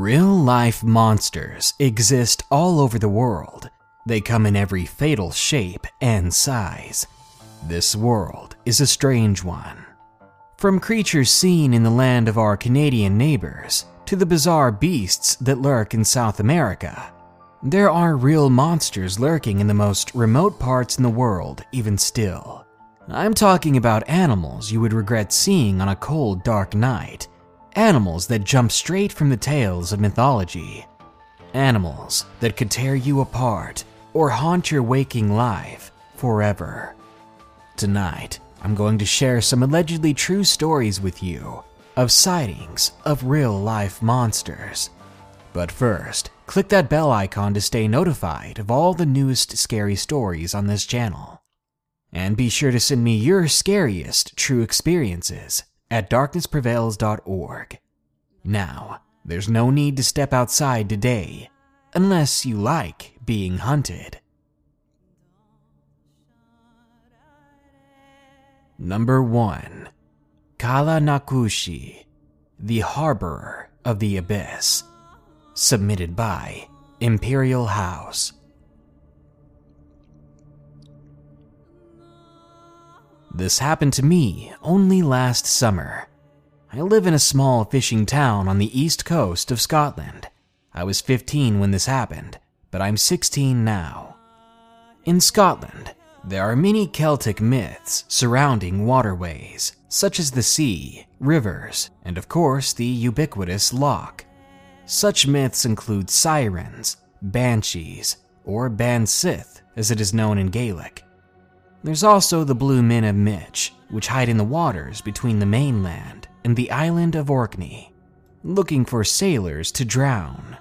Real life monsters exist all over the world. They come in every fatal shape and size. This world is a strange one. From creatures seen in the land of our Canadian neighbors to the bizarre beasts that lurk in South America, there are real monsters lurking in the most remote parts in the world, even still. I'm talking about animals you would regret seeing on a cold, dark night. Animals that jump straight from the tales of mythology. Animals that could tear you apart or haunt your waking life forever. Tonight, I'm going to share some allegedly true stories with you of sightings of real life monsters. But first, click that bell icon to stay notified of all the newest scary stories on this channel. And be sure to send me your scariest true experiences at darknessprevails.org. Now, there's no need to step outside today unless you like being hunted. Number 1 Kala Nakushi, the Harborer of the Abyss. Submitted by Imperial House. This happened to me only last summer. I live in a small fishing town on the east coast of Scotland. I was 15 when this happened, but I'm 16 now. In Scotland, there are many Celtic myths surrounding waterways, such as the sea, rivers, and of course the ubiquitous loch. Such myths include sirens, banshees, or Ban-Sith as it is known in Gaelic. There's also the Blue Men of Minch, which hide in the waters between the mainland and the island of Orkney, looking for sailors to drown.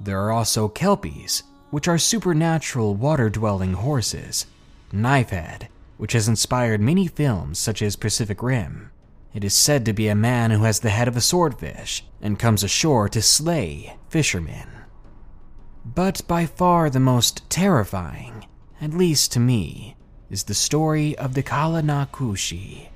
There are also Kelpies, which are supernatural water dwelling horses, Knifehead, which has inspired many films such as Pacific Rim. It is said to be a man who has the head of a swordfish and comes ashore to slay fishermen. But by far the most terrifying, at least to me, is the story of the Kalanakushi.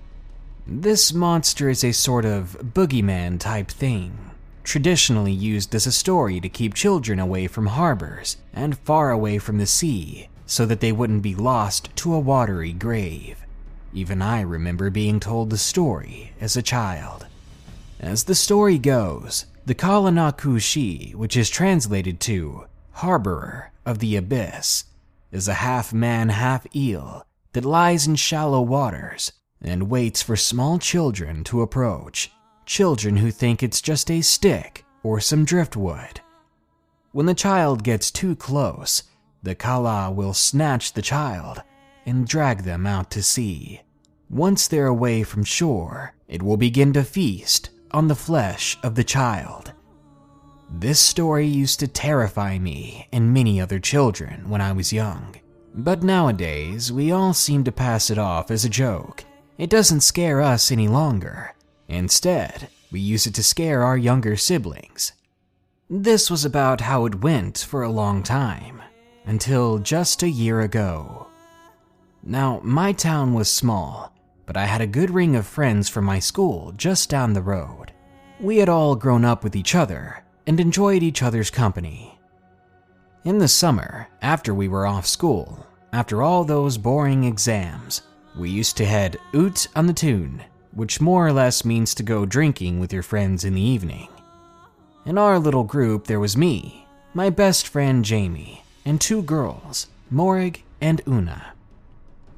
This monster is a sort of boogeyman type thing, traditionally used as a story to keep children away from harbors and far away from the sea so that they wouldn't be lost to a watery grave. Even I remember being told the story as a child. As the story goes, the Kalanakushi, which is translated to Harborer of the Abyss, is a half man, half eel that lies in shallow waters and waits for small children to approach. Children who think it's just a stick or some driftwood. When the child gets too close, the Kala will snatch the child and drag them out to sea. Once they're away from shore, it will begin to feast on the flesh of the child. This story used to terrify me and many other children when I was young, but nowadays we all seem to pass it off as a joke. It doesn't scare us any longer. Instead, we use it to scare our younger siblings. This was about how it went for a long time, until just a year ago. Now, my town was small, but I had a good ring of friends from my school just down the road. We had all grown up with each other and enjoyed each other's company. In the summer, after we were off school, after all those boring exams, we used to head oot on the tune, which more or less means to go drinking with your friends in the evening. In our little group, there was me, my best friend Jamie, and two girls, Morig and Una.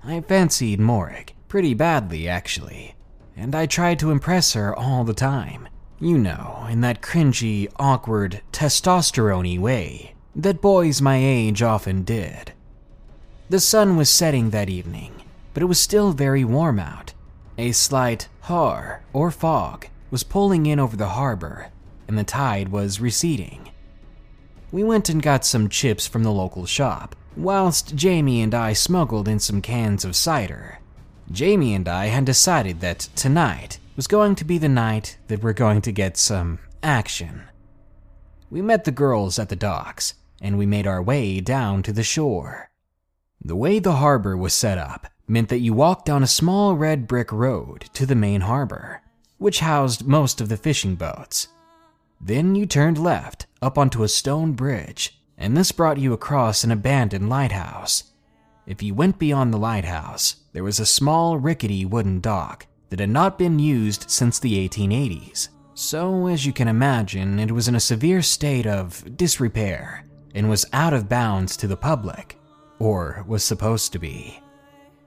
I fancied Morig, pretty badly actually, and I tried to impress her all the time. You know, in that cringy, awkward, testosterone way that boys my age often did. The sun was setting that evening, but it was still very warm out. A slight haar or fog was pulling in over the harbor, and the tide was receding. We went and got some chips from the local shop, whilst Jamie and I smuggled in some cans of cider. Jamie and I had decided that tonight was going to be the night that we're going to get some action. We met the girls at the docks, and we made our way down to the shore. The way the harbor was set up meant that you walked down a small red brick road to the main harbor, which housed most of the fishing boats. Then you turned left up onto a stone bridge, and this brought you across an abandoned lighthouse. If you went beyond the lighthouse, there was a small, rickety wooden dock that had not been used since the 1880s. So, as you can imagine, it was in a severe state of disrepair and was out of bounds to the public, or was supposed to be.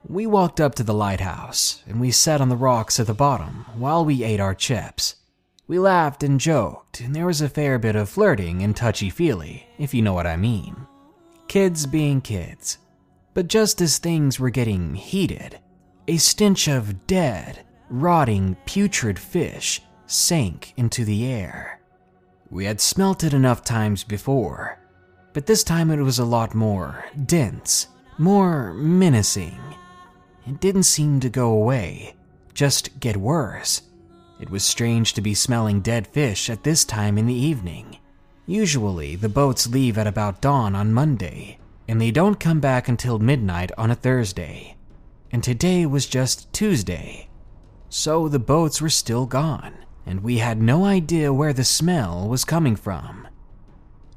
We walked up to the lighthouse and we sat on the rocks at the bottom while we ate our chips. We laughed and joked, and there was a fair bit of flirting and touchy feely, if you know what I mean. Kids being kids. But just as things were getting heated, a stench of dead, rotting, putrid fish sank into the air. We had smelt it enough times before, but this time it was a lot more dense, more menacing. It didn't seem to go away, just get worse. It was strange to be smelling dead fish at this time in the evening. Usually, the boats leave at about dawn on Monday, and they don't come back until midnight on a Thursday. And today was just Tuesday. So the boats were still gone, and we had no idea where the smell was coming from.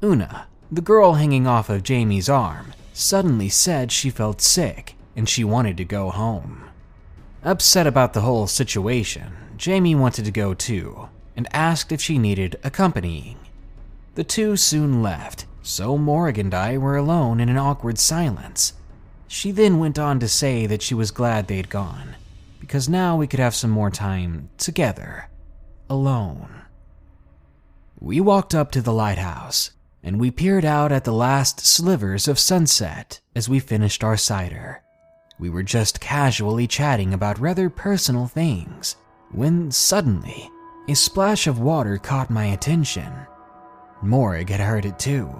Una, the girl hanging off of Jamie's arm, suddenly said she felt sick and she wanted to go home. Upset about the whole situation, Jamie wanted to go too and asked if she needed accompanying. The two soon left, so Morrig and I were alone in an awkward silence. She then went on to say that she was glad they'd gone, because now we could have some more time together, alone. We walked up to the lighthouse, and we peered out at the last slivers of sunset as we finished our cider. We were just casually chatting about rather personal things when suddenly a splash of water caught my attention. Morrig had heard it too,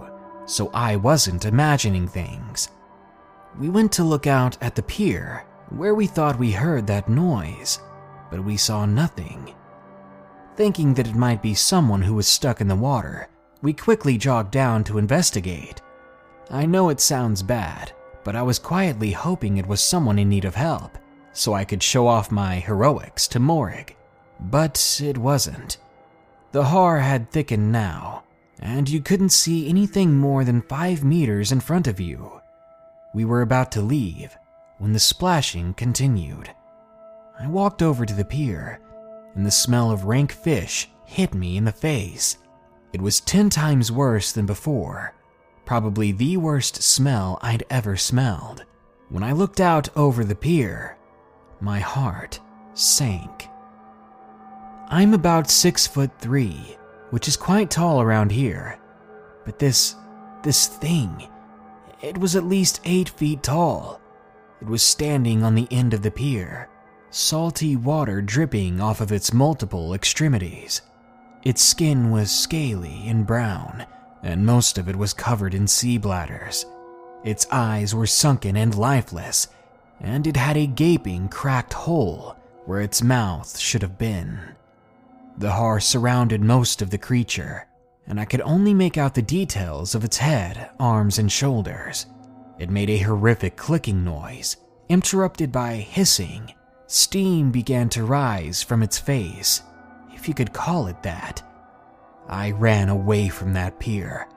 so I wasn't imagining things. We went to look out at the pier where we thought we heard that noise, but we saw nothing. Thinking that it might be someone who was stuck in the water, we quickly jogged down to investigate. I know it sounds bad, but I was quietly hoping it was someone in need of help, so I could show off my heroics to Morrig. But it wasn't. The haar had thickened now, and you couldn't see anything more than five meters in front of you. We were about to leave when the splashing continued. I walked over to the pier, and the smell of rank fish hit me in the face. It was ten times worse than before, probably the worst smell I'd ever smelled. When I looked out over the pier, my heart sank. I'm about six foot three, which is quite tall around here. But this, this thing, it was at least eight feet tall. It was standing on the end of the pier, salty water dripping off of its multiple extremities. Its skin was scaly and brown, and most of it was covered in sea bladders. Its eyes were sunken and lifeless, and it had a gaping, cracked hole where its mouth should have been. The haar surrounded most of the creature, and I could only make out the details of its head, arms, and shoulders. It made a horrific clicking noise, interrupted by hissing. Steam began to rise from its face, if you could call it that. I ran away from that pier.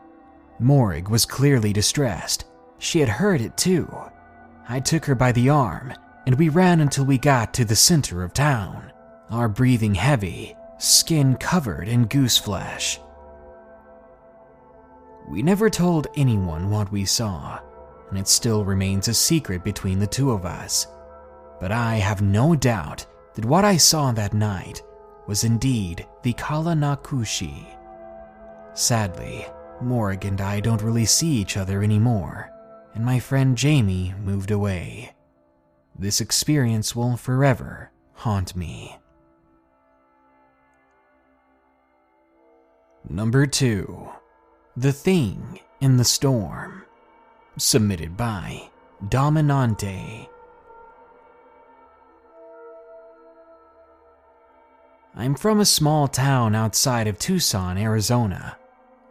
Morrig was clearly distressed. She had heard it too. I took her by the arm, and we ran until we got to the center of town, our breathing heavy, skin covered in goose flesh. We never told anyone what we saw, and it still remains a secret between the two of us. But I have no doubt that what I saw that night was indeed the Kalanakushi. Sadly, Morrig and I don't really see each other anymore, and my friend Jamie moved away. This experience will forever haunt me. Number 2 The Thing in the Storm. Submitted by Dominante. I'm from a small town outside of Tucson, Arizona.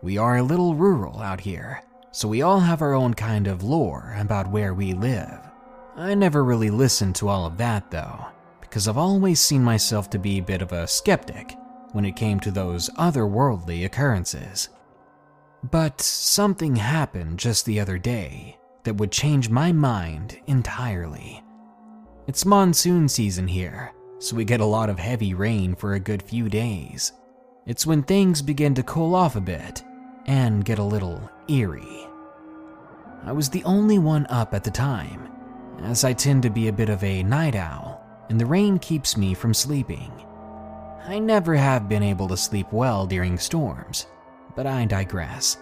We are a little rural out here, so we all have our own kind of lore about where we live. I never really listened to all of that though, because I've always seen myself to be a bit of a skeptic, when it came to those otherworldly occurrences. But something happened just the other day that would change my mind entirely. It's monsoon season here, so we get a lot of heavy rain for a good few days. It's when things begin to cool off a bit and get a little eerie. I was the only one up at the time, as I tend to be a bit of a night owl, and the rain keeps me from sleeping. I never have been able to sleep well during storms, but I digress.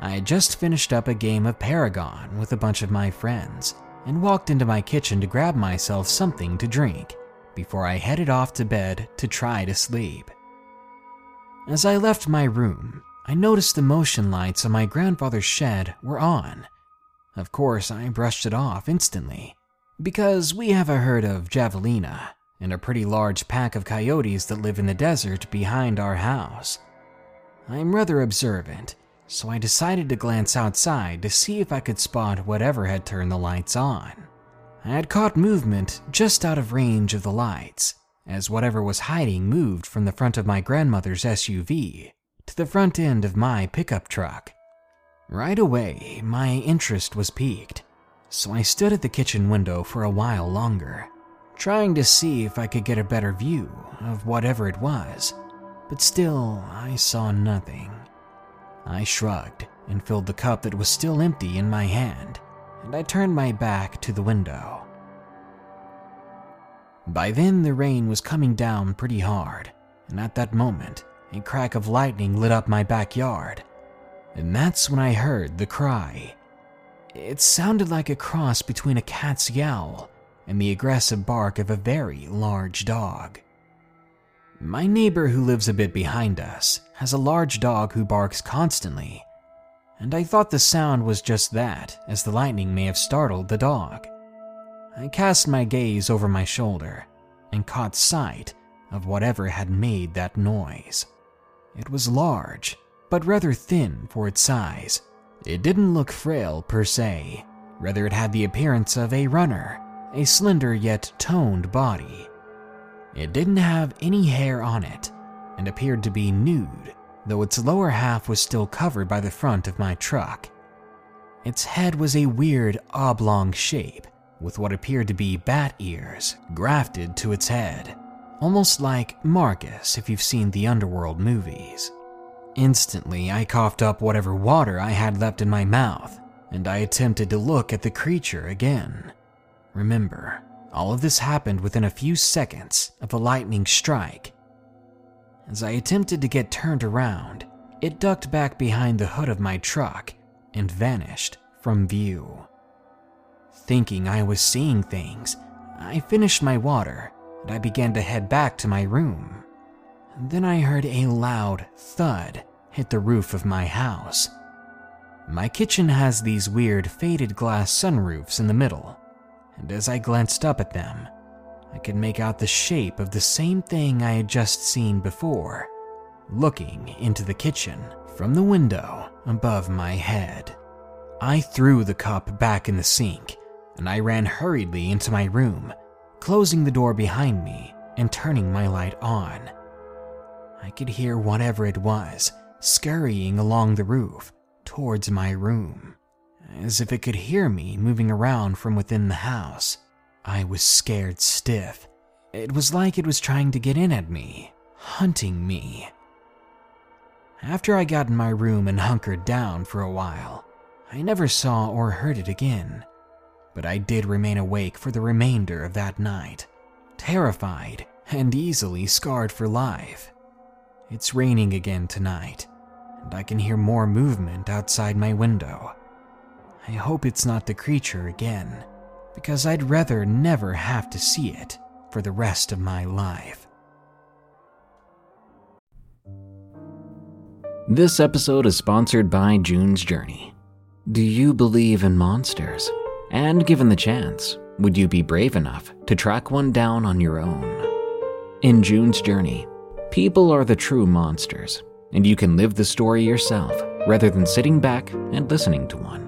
I had just finished up a game of Paragon with a bunch of my friends and walked into my kitchen to grab myself something to drink before I headed off to bed to try to sleep. As I left my room, I noticed the motion lights on my grandfather's shed were on. Of course, I brushed it off instantly, because we have a herd of javelina and a pretty large pack of coyotes that live in the desert behind our house. I'm rather observant, so I decided to glance outside to see if I could spot whatever had turned the lights on. I had caught movement just out of range of the lights, as whatever was hiding moved from the front of my grandmother's SUV to the front end of my pickup truck. Right away, my interest was piqued, so I stood at the kitchen window for a while longer, trying to see if I could get a better view of whatever it was, but still I saw nothing. I shrugged and filled the cup that was still empty in my hand, and I turned my back to the window. By then, the rain was coming down pretty hard, and at that moment, a crack of lightning lit up my backyard. And that's when I heard the cry. It sounded like a cross between a cat's yowl and the aggressive bark of a very large dog. My neighbor, who lives a bit behind us, has a large dog who barks constantly, and I thought the sound was just that, as the lightning may have startled the dog. I cast my gaze over my shoulder and caught sight of whatever had made that noise. It was large, but rather thin for its size. It didn't look frail per se, rather, it had the appearance of a runner, a slender yet toned body. It didn't have any hair on it and appeared to be nude, though its lower half was still covered by the front of my truck. Its head was a weird oblong shape with what appeared to be bat ears grafted to its head almost like Marcus if you've seen the Underworld movies. Instantly, I coughed up whatever water I had left in my mouth, and I attempted to look at the creature again. Remember, all of this happened within a few seconds of a lightning strike. As I attempted to get turned around, it ducked back behind the hood of my truck and vanished from view. Thinking I was seeing things, I finished my water and I began to head back to my room. Then I heard a loud thud hit the roof of my house. My kitchen has these weird faded glass sunroofs in the middle, and as I glanced up at them, I could make out the shape of the same thing I had just seen before, looking into the kitchen from the window above my head. I threw the cup back in the sink, and I ran hurriedly into my room closing the door behind me and turning my light on. I could hear whatever it was scurrying along the roof towards my room, as if it could hear me moving around from within the house. I was scared stiff. It was like it was trying to get in at me, hunting me. After I got in my room and hunkered down for a while, I never saw or heard it again but I did remain awake for the remainder of that night, terrified and easily scarred for life. It's raining again tonight, and I can hear more movement outside my window. I hope it's not the creature again, because I'd rather never have to see it for the rest of my life. This episode is sponsored by June's Journey. Do you believe in monsters? And given the chance, would you be brave enough to track one down on your own? In June's journey, people are the true monsters, and you can live the story yourself rather than sitting back and listening to one.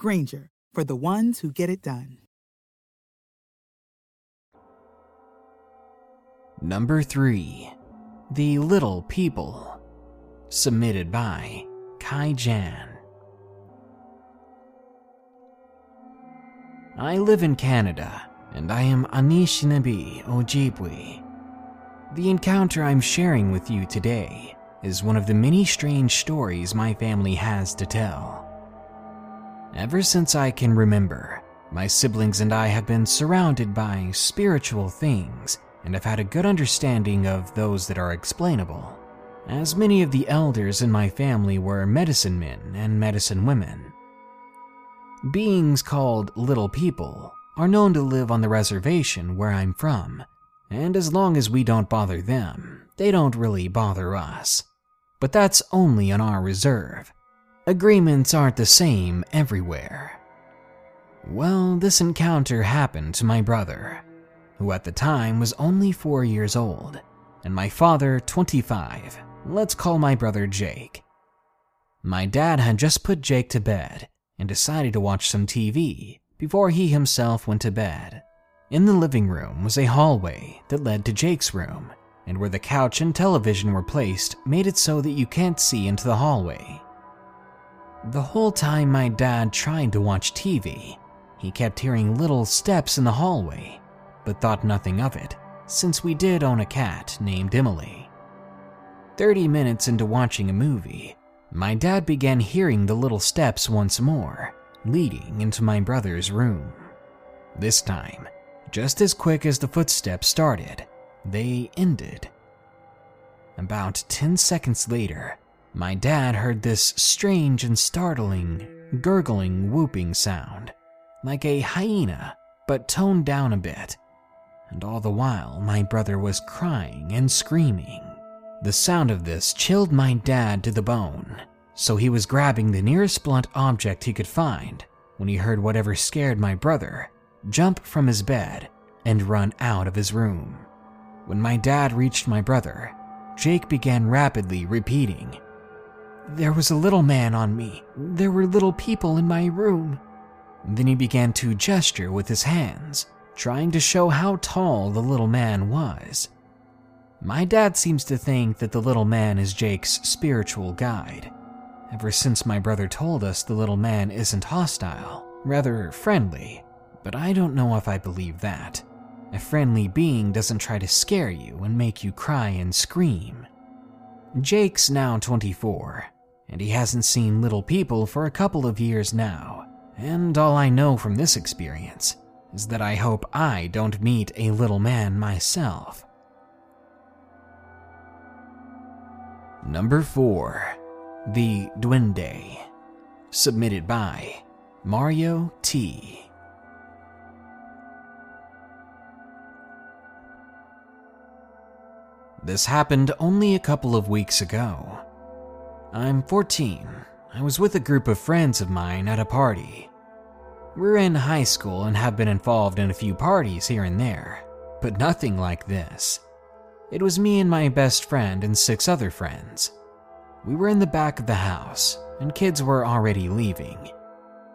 Grainger, for the ones who get it done. Number 3 The Little People submitted by Kai Jan. I live in Canada, and I am Anishinaabe Ojibwe. The encounter I'm sharing with you today is one of the many strange stories my family has to tell. Ever since I can remember, my siblings and I have been surrounded by spiritual things and have had a good understanding of those that are explainable as many of the elders in my family were medicine men and medicine women. Beings called little people are known to live on the reservation where I'm from, and as long as we don't bother them, they don't really bother us. But that's only on our reserve. Agreements aren't the same everywhere. Well, this encounter happened to my brother, who at the time was only four years old, and my father 25. Let's call my brother Jake. My dad had just put Jake to bed and decided to watch some TV before he himself went to bed. In the living room was a hallway that led to Jake's room, and where the couch and television were placed made it so that you can't see into the hallway. The whole time my dad tried to watch TV, he kept hearing little steps in the hallway, but thought nothing of it, since we did own a cat named Emily. 30 minutes into watching a movie, my dad began hearing the little steps once more, leading into my brother's room. This time, just as quick as the footsteps started, they ended. About 10 seconds later, my dad heard this strange and startling, gurgling, whooping sound, like a hyena, but toned down a bit. And all the while, my brother was crying and screaming. The sound of this chilled my dad to the bone, so he was grabbing the nearest blunt object he could find when he heard whatever scared my brother jump from his bed and run out of his room. When my dad reached my brother, Jake began rapidly repeating, There was a little man on me. There were little people in my room. Then he began to gesture with his hands, trying to show how tall the little man was. My dad seems to think that the little man is Jake's spiritual guide. Ever since my brother told us the little man isn't hostile, rather friendly, but I don't know if I believe that. A friendly being doesn't try to scare you and make you cry and scream. Jake's now 24, and he hasn't seen little people for a couple of years now, and all I know from this experience is that I hope I don't meet a little man myself. Number 4 The Duende. Submitted by Mario T. This happened only a couple of weeks ago. I'm 14. I was with a group of friends of mine at a party. We're in high school and have been involved in a few parties here and there, but nothing like this. It was me and my best friend and six other friends. We were in the back of the house, and kids were already leaving.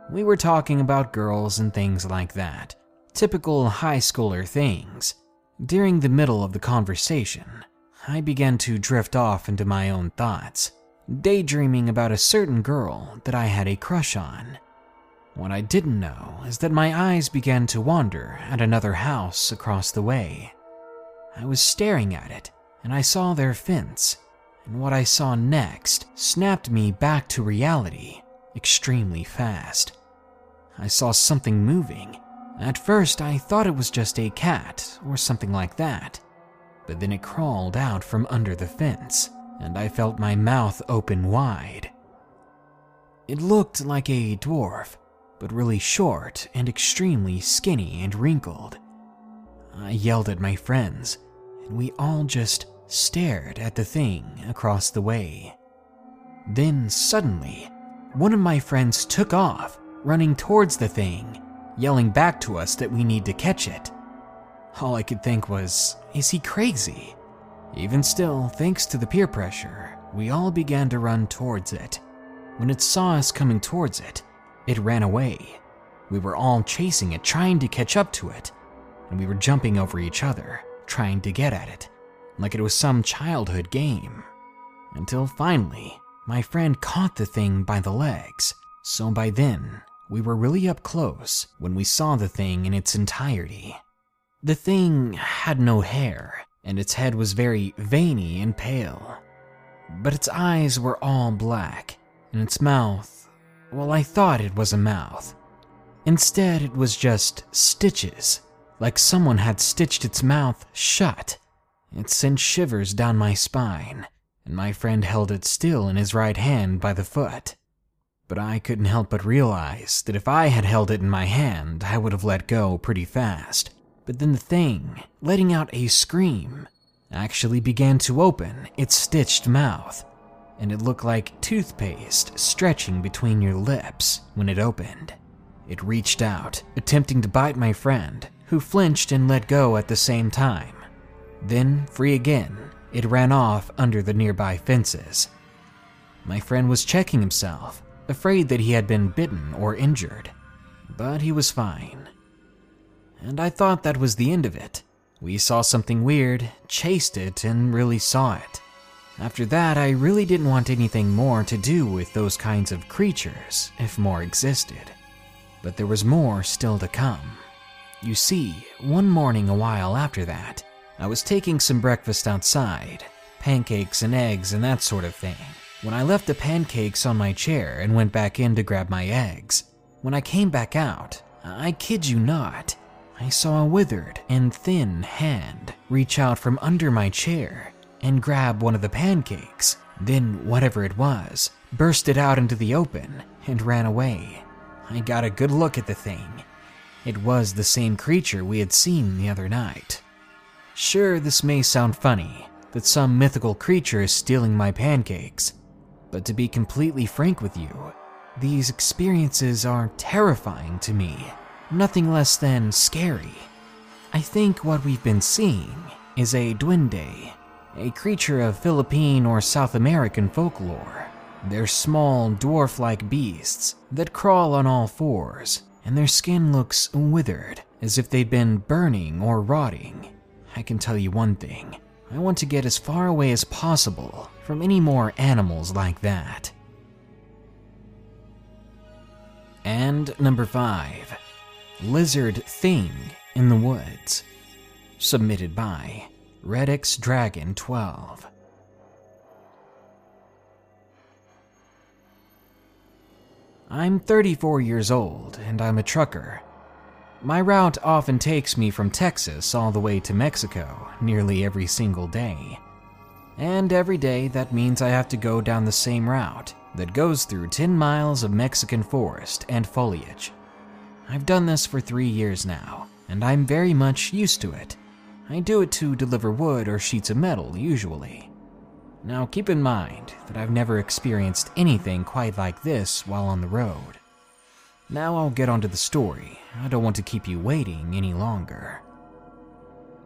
We were talking about girls and things like that, typical high schooler things. During the middle of the conversation, I began to drift off into my own thoughts, daydreaming about a certain girl that I had a crush on. What I didn't know is that my eyes began to wander at another house across the way. I was staring at it, and I saw their fence, and what I saw next snapped me back to reality extremely fast. I saw something moving. At first, I thought it was just a cat or something like that, but then it crawled out from under the fence, and I felt my mouth open wide. It looked like a dwarf, but really short and extremely skinny and wrinkled. I yelled at my friends, and we all just stared at the thing across the way. Then suddenly, one of my friends took off, running towards the thing, yelling back to us that we need to catch it. All I could think was, is he crazy? Even still, thanks to the peer pressure, we all began to run towards it. When it saw us coming towards it, it ran away. We were all chasing it, trying to catch up to it, and we were jumping over each other, trying to get at it, like it was some childhood game. Until finally, my friend caught the thing by the legs, so by then, we were really up close when we saw the thing in its entirety. The thing had no hair, and its head was very veiny and pale. But its eyes were all black, and its mouth, well, I thought it was a mouth. Instead, it was just stitches, like someone had stitched its mouth shut. It sent shivers down my spine, and my friend held it still in his right hand by the foot. But I couldn't help but realize that if I had held it in my hand, I would have let go pretty fast. But then the thing, letting out a scream, actually began to open its stitched mouth, and it looked like toothpaste stretching between your lips when it opened. It reached out, attempting to bite my friend, who flinched and let go at the same time. Then, free again, it ran off under the nearby fences. My friend was checking himself, afraid that he had been bitten or injured, but he was fine. And I thought that was the end of it. We saw something weird, chased it, and really saw it. After that, I really didn't want anything more to do with those kinds of creatures, if more existed. But there was more still to come. You see, one morning a while after that, I was taking some breakfast outside, pancakes and eggs and that sort of thing. When I left the pancakes on my chair and went back in to grab my eggs, when I came back out, I kid you not, I saw a withered and thin hand reach out from under my chair and grab one of the pancakes. Then, whatever it was, bursted out into the open and ran away. I got a good look at the thing. It was the same creature we had seen the other night. Sure, this may sound funny, that some mythical creature is stealing my pancakes, but to be completely frank with you, these experiences are terrifying to me, nothing less than scary. I think what we've been seeing is a duende, a creature of Philippine or South American folklore. They're small, dwarf like beasts that crawl on all fours, and their skin looks withered, as if they'd been burning or rotting. I can tell you one thing I want to get as far away as possible from any more animals like that. And number five Lizard Thing in the Woods. Submitted by Redix Dragon 12. I'm 34 years old and I'm a trucker. My route often takes me from Texas all the way to Mexico nearly every single day. And every day that means I have to go down the same route that goes through 10 miles of Mexican forest and foliage. I've done this for three years now, and I'm very much used to it. I do it to deliver wood or sheets of metal, usually. Now, keep in mind that I've never experienced anything quite like this while on the road. Now I'll get onto the story. I don't want to keep you waiting any longer.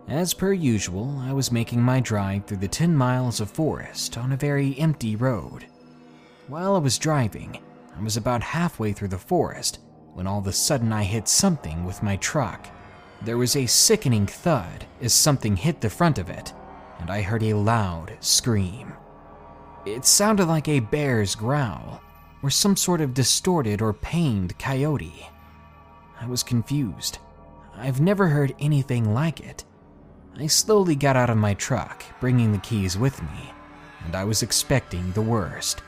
As per usual, I was making my drive through the 10 miles of forest on a very empty road. While I was driving, I was about halfway through the forest when all of a sudden I hit something with my truck. There was a sickening thud as something hit the front of it, and I heard a loud scream. It sounded like a bear's growl or some sort of distorted or pained coyote. I was confused. I've never heard anything like it. I slowly got out of my truck, bringing the keys with me, and I was expecting the worst.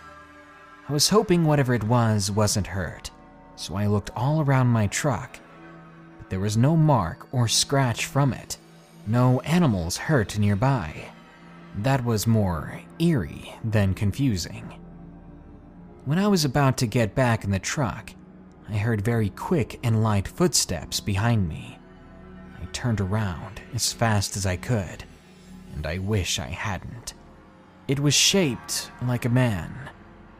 I was hoping whatever it was wasn't hurt, so I looked all around my truck, but there was no mark or scratch from it, no animals hurt nearby. That was more eerie than confusing. When I was about to get back in the truck, I heard very quick and light footsteps behind me. I turned around as fast as I could, and I wish I hadn't. It was shaped like a man,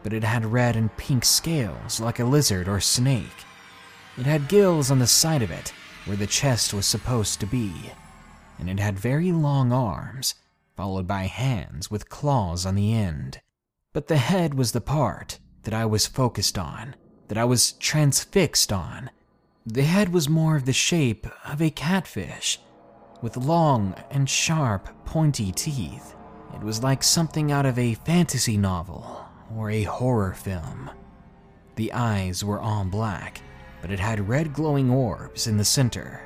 but it had red and pink scales like a lizard or snake. It had gills on the side of it where the chest was supposed to be, and it had very long arms, followed by hands with claws on the end. But the head was the part that I was focused on, that I was transfixed on. The head was more of the shape of a catfish, with long and sharp, pointy teeth. It was like something out of a fantasy novel or a horror film. The eyes were all black, but it had red glowing orbs in the center.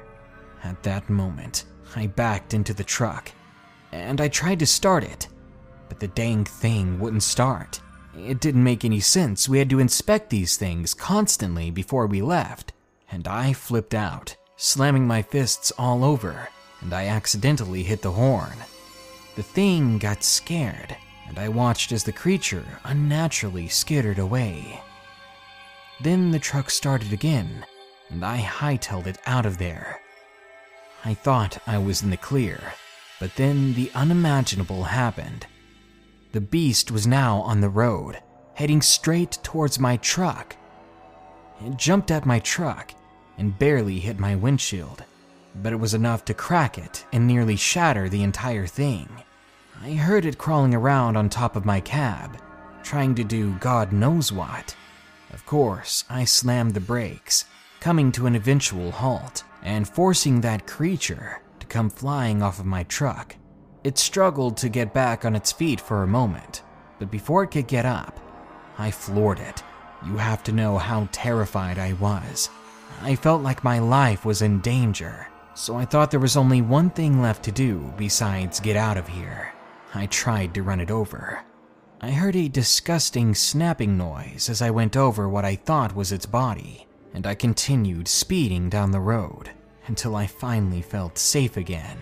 At that moment, I backed into the truck, and I tried to start it, but the dang thing wouldn't start. It didn't make any sense. We had to inspect these things constantly before we left, and I flipped out, slamming my fists all over, and I accidentally hit the horn. The thing got scared and I watched as the creature unnaturally skittered away. Then the truck started again, and I hightailed it out of there. I thought I was in the clear, but then the unimaginable happened. The beast was now on the road, heading straight towards my truck. It jumped at my truck and barely hit my windshield, but it was enough to crack it and nearly shatter the entire thing. I heard it crawling around on top of my cab, trying to do God knows what. Of course, I slammed the brakes, coming to an eventual halt and forcing that creature to come flying off of my truck. It struggled to get back on its feet for a moment, but before it could get up, I floored it. You have to know how terrified I was. I felt like my life was in danger, so I thought there was only one thing left to do besides get out of here. I tried to run it over. I heard a disgusting snapping noise as I went over what I thought was its body, and I continued speeding down the road until I finally felt safe again.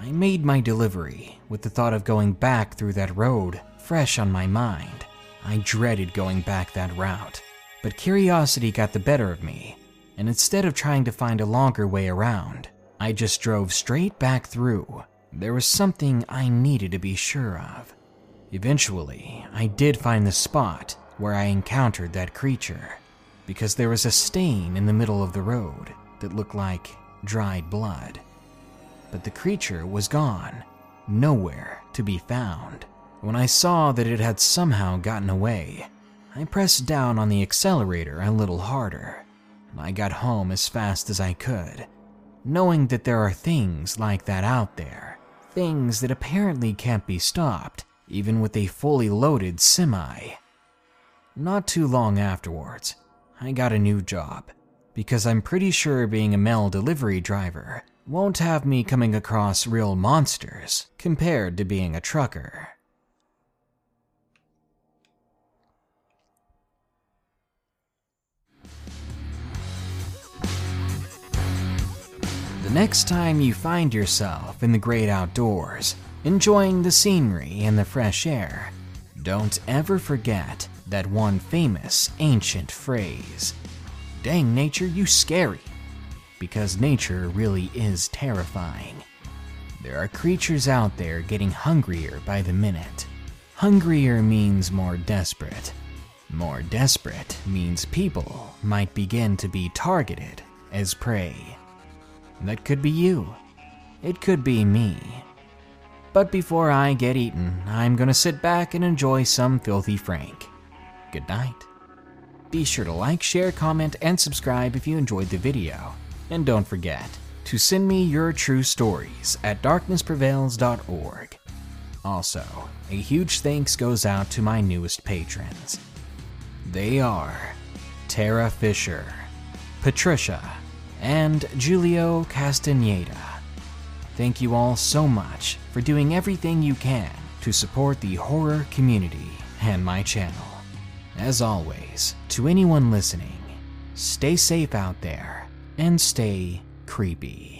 I made my delivery with the thought of going back through that road fresh on my mind. I dreaded going back that route, but curiosity got the better of me, and instead of trying to find a longer way around, I just drove straight back through there was something I needed to be sure of. Eventually, I did find the spot where I encountered that creature, because there was a stain in the middle of the road that looked like dried blood. But the creature was gone, nowhere to be found. When I saw that it had somehow gotten away, I pressed down on the accelerator a little harder. I got home as fast as I could, knowing that there are things like that out there things that apparently can't be stopped, even with a fully loaded semi. Not too long afterwards, I got a new job, because I'm pretty sure being a mail delivery driver won't have me coming across real monsters compared to being a trucker. The next time you find yourself in the great outdoors, enjoying the scenery and the fresh air, don't ever forget that one famous ancient phrase Dang nature, you scary! Because nature really is terrifying. There are creatures out there getting hungrier by the minute. Hungrier means more desperate. More desperate means people might begin to be targeted as prey. That could be you. it could be me. But before I get eaten, I'm gonna sit back and enjoy some Filthy Frank. Good night. Be sure to like, share, comment, and subscribe if you enjoyed the video. And don't forget to send me your true stories at darknessprevails.org. Also, a huge thanks goes out to my newest patrons. They are Tara Fisher, Patricia, and Julio Castaneda. Thank you all so much for doing everything you can to support the horror community and my channel. As always, to anyone listening, stay safe out there and stay creepy.